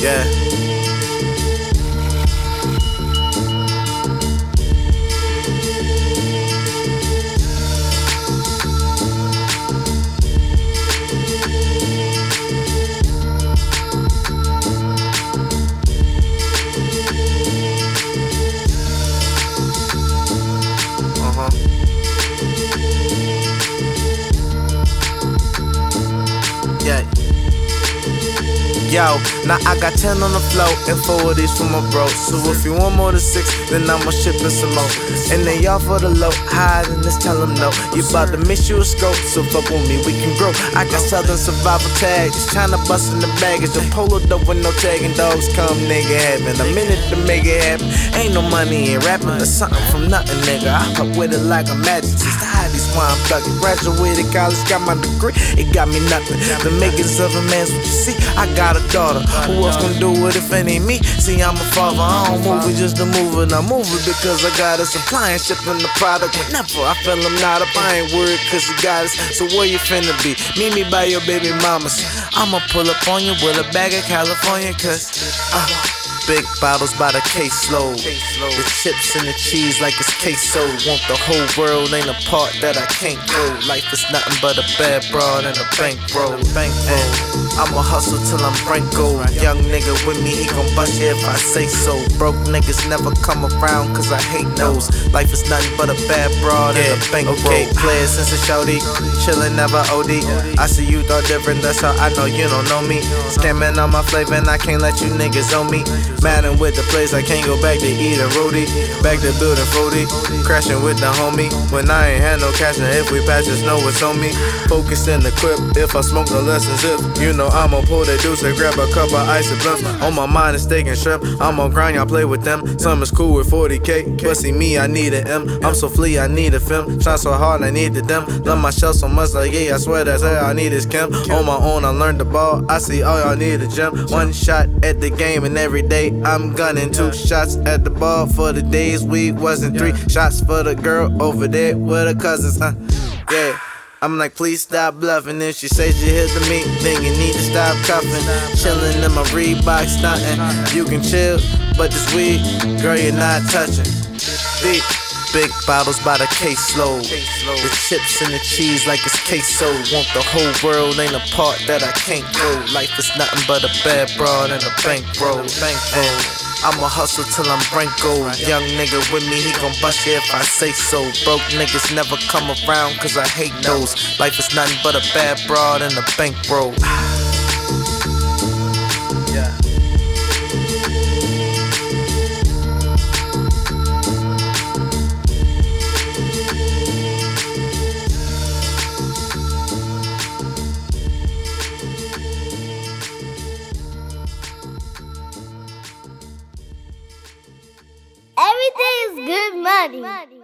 Yeah. Yo, now I got 10 on the float and 4 of these for my bro. So if you want more than 6, then I'ma ship in some more. And they all for the low, high, then let's tell them no. You bout to miss you a scope, so fuck with me, we can grow. I got Southern Survival tag, just tryna bust in the baggage. A polo up with no tagging dogs, come nigga heaven. A minute to make it happen. Ain't no money in rapping or something from nothing, nigga. I up with it like a magic. Just why I'm thugging. Graduated college, got my degree, it got me nothing. The makings of a man's what you see. I got a daughter. Who else gonna do it if it ain't me? See, I'm a father. I don't move it just to move it. I move it because I got a supply and shipping the product. Whenever I feel I'm not up, I ain't worried cause you got us. So where you finna be? Meet me by your baby mamas. I'ma pull up on you with a bag of California cause. Uh, Big bottles by the caseload. The chips and the cheese like it's queso. Want the whole world, ain't a part that I can't go. Life is nothing but a bad broad and a bankroll. Bankroll. I'ma hustle till I'm Branko. Young nigga with me, he gon' bust you if I say so. Broke niggas never come around cause I hate those. Life is nothing but a bad broad and a bankroll. Okay, player since a shouty. Chillin' never OD. I see you thought different, that's how I know you don't know me. Scamming on my flavor and I can't let you niggas own me. Madden with the place, I can't go back to eating roadie. Back to building 40. Crashing with the homie. When I ain't had no cash, and if we pass, just know it's on me. Focused in the clip. If I smoke the lessons, if you know I'ma pull that deuce and grab a cup of ice and blunts. On my mind is steak and shrimp. I'ma grind, y'all play with them. Some is cool with 40k. But see me, I need an M. I'm so flea, I need a film. Shine so hard, I need the them. Love my shell so much, like yeah, I swear that's all I need is Kim. On my own, I learned the ball. I see all y'all need a gym. One shot at the game, and every day I'm gunning. Two shots at the ball for the days we wasn't. Three shots for the girl over there with her cousins. Huh? Yeah. I'm like, please stop bluffing. If she says she hit the meat, then you need to stop cuffing. Chillin' in my Reebok, stuntin'. You can chill, but this weed, girl, you're not touching. Deep. Big bottles by the caseload. The chips and the cheese like it's queso. Want the whole world, ain't a part that I can't go. Life is nothing but a bad broad and a bankroll. Bankroll. I'ma hustle till I'm Branko. Young nigga with me, he gon' bust you if I say so. Broke niggas never come around cause I hate those. Life is nothing but a bad broad and a bankroll. Is money.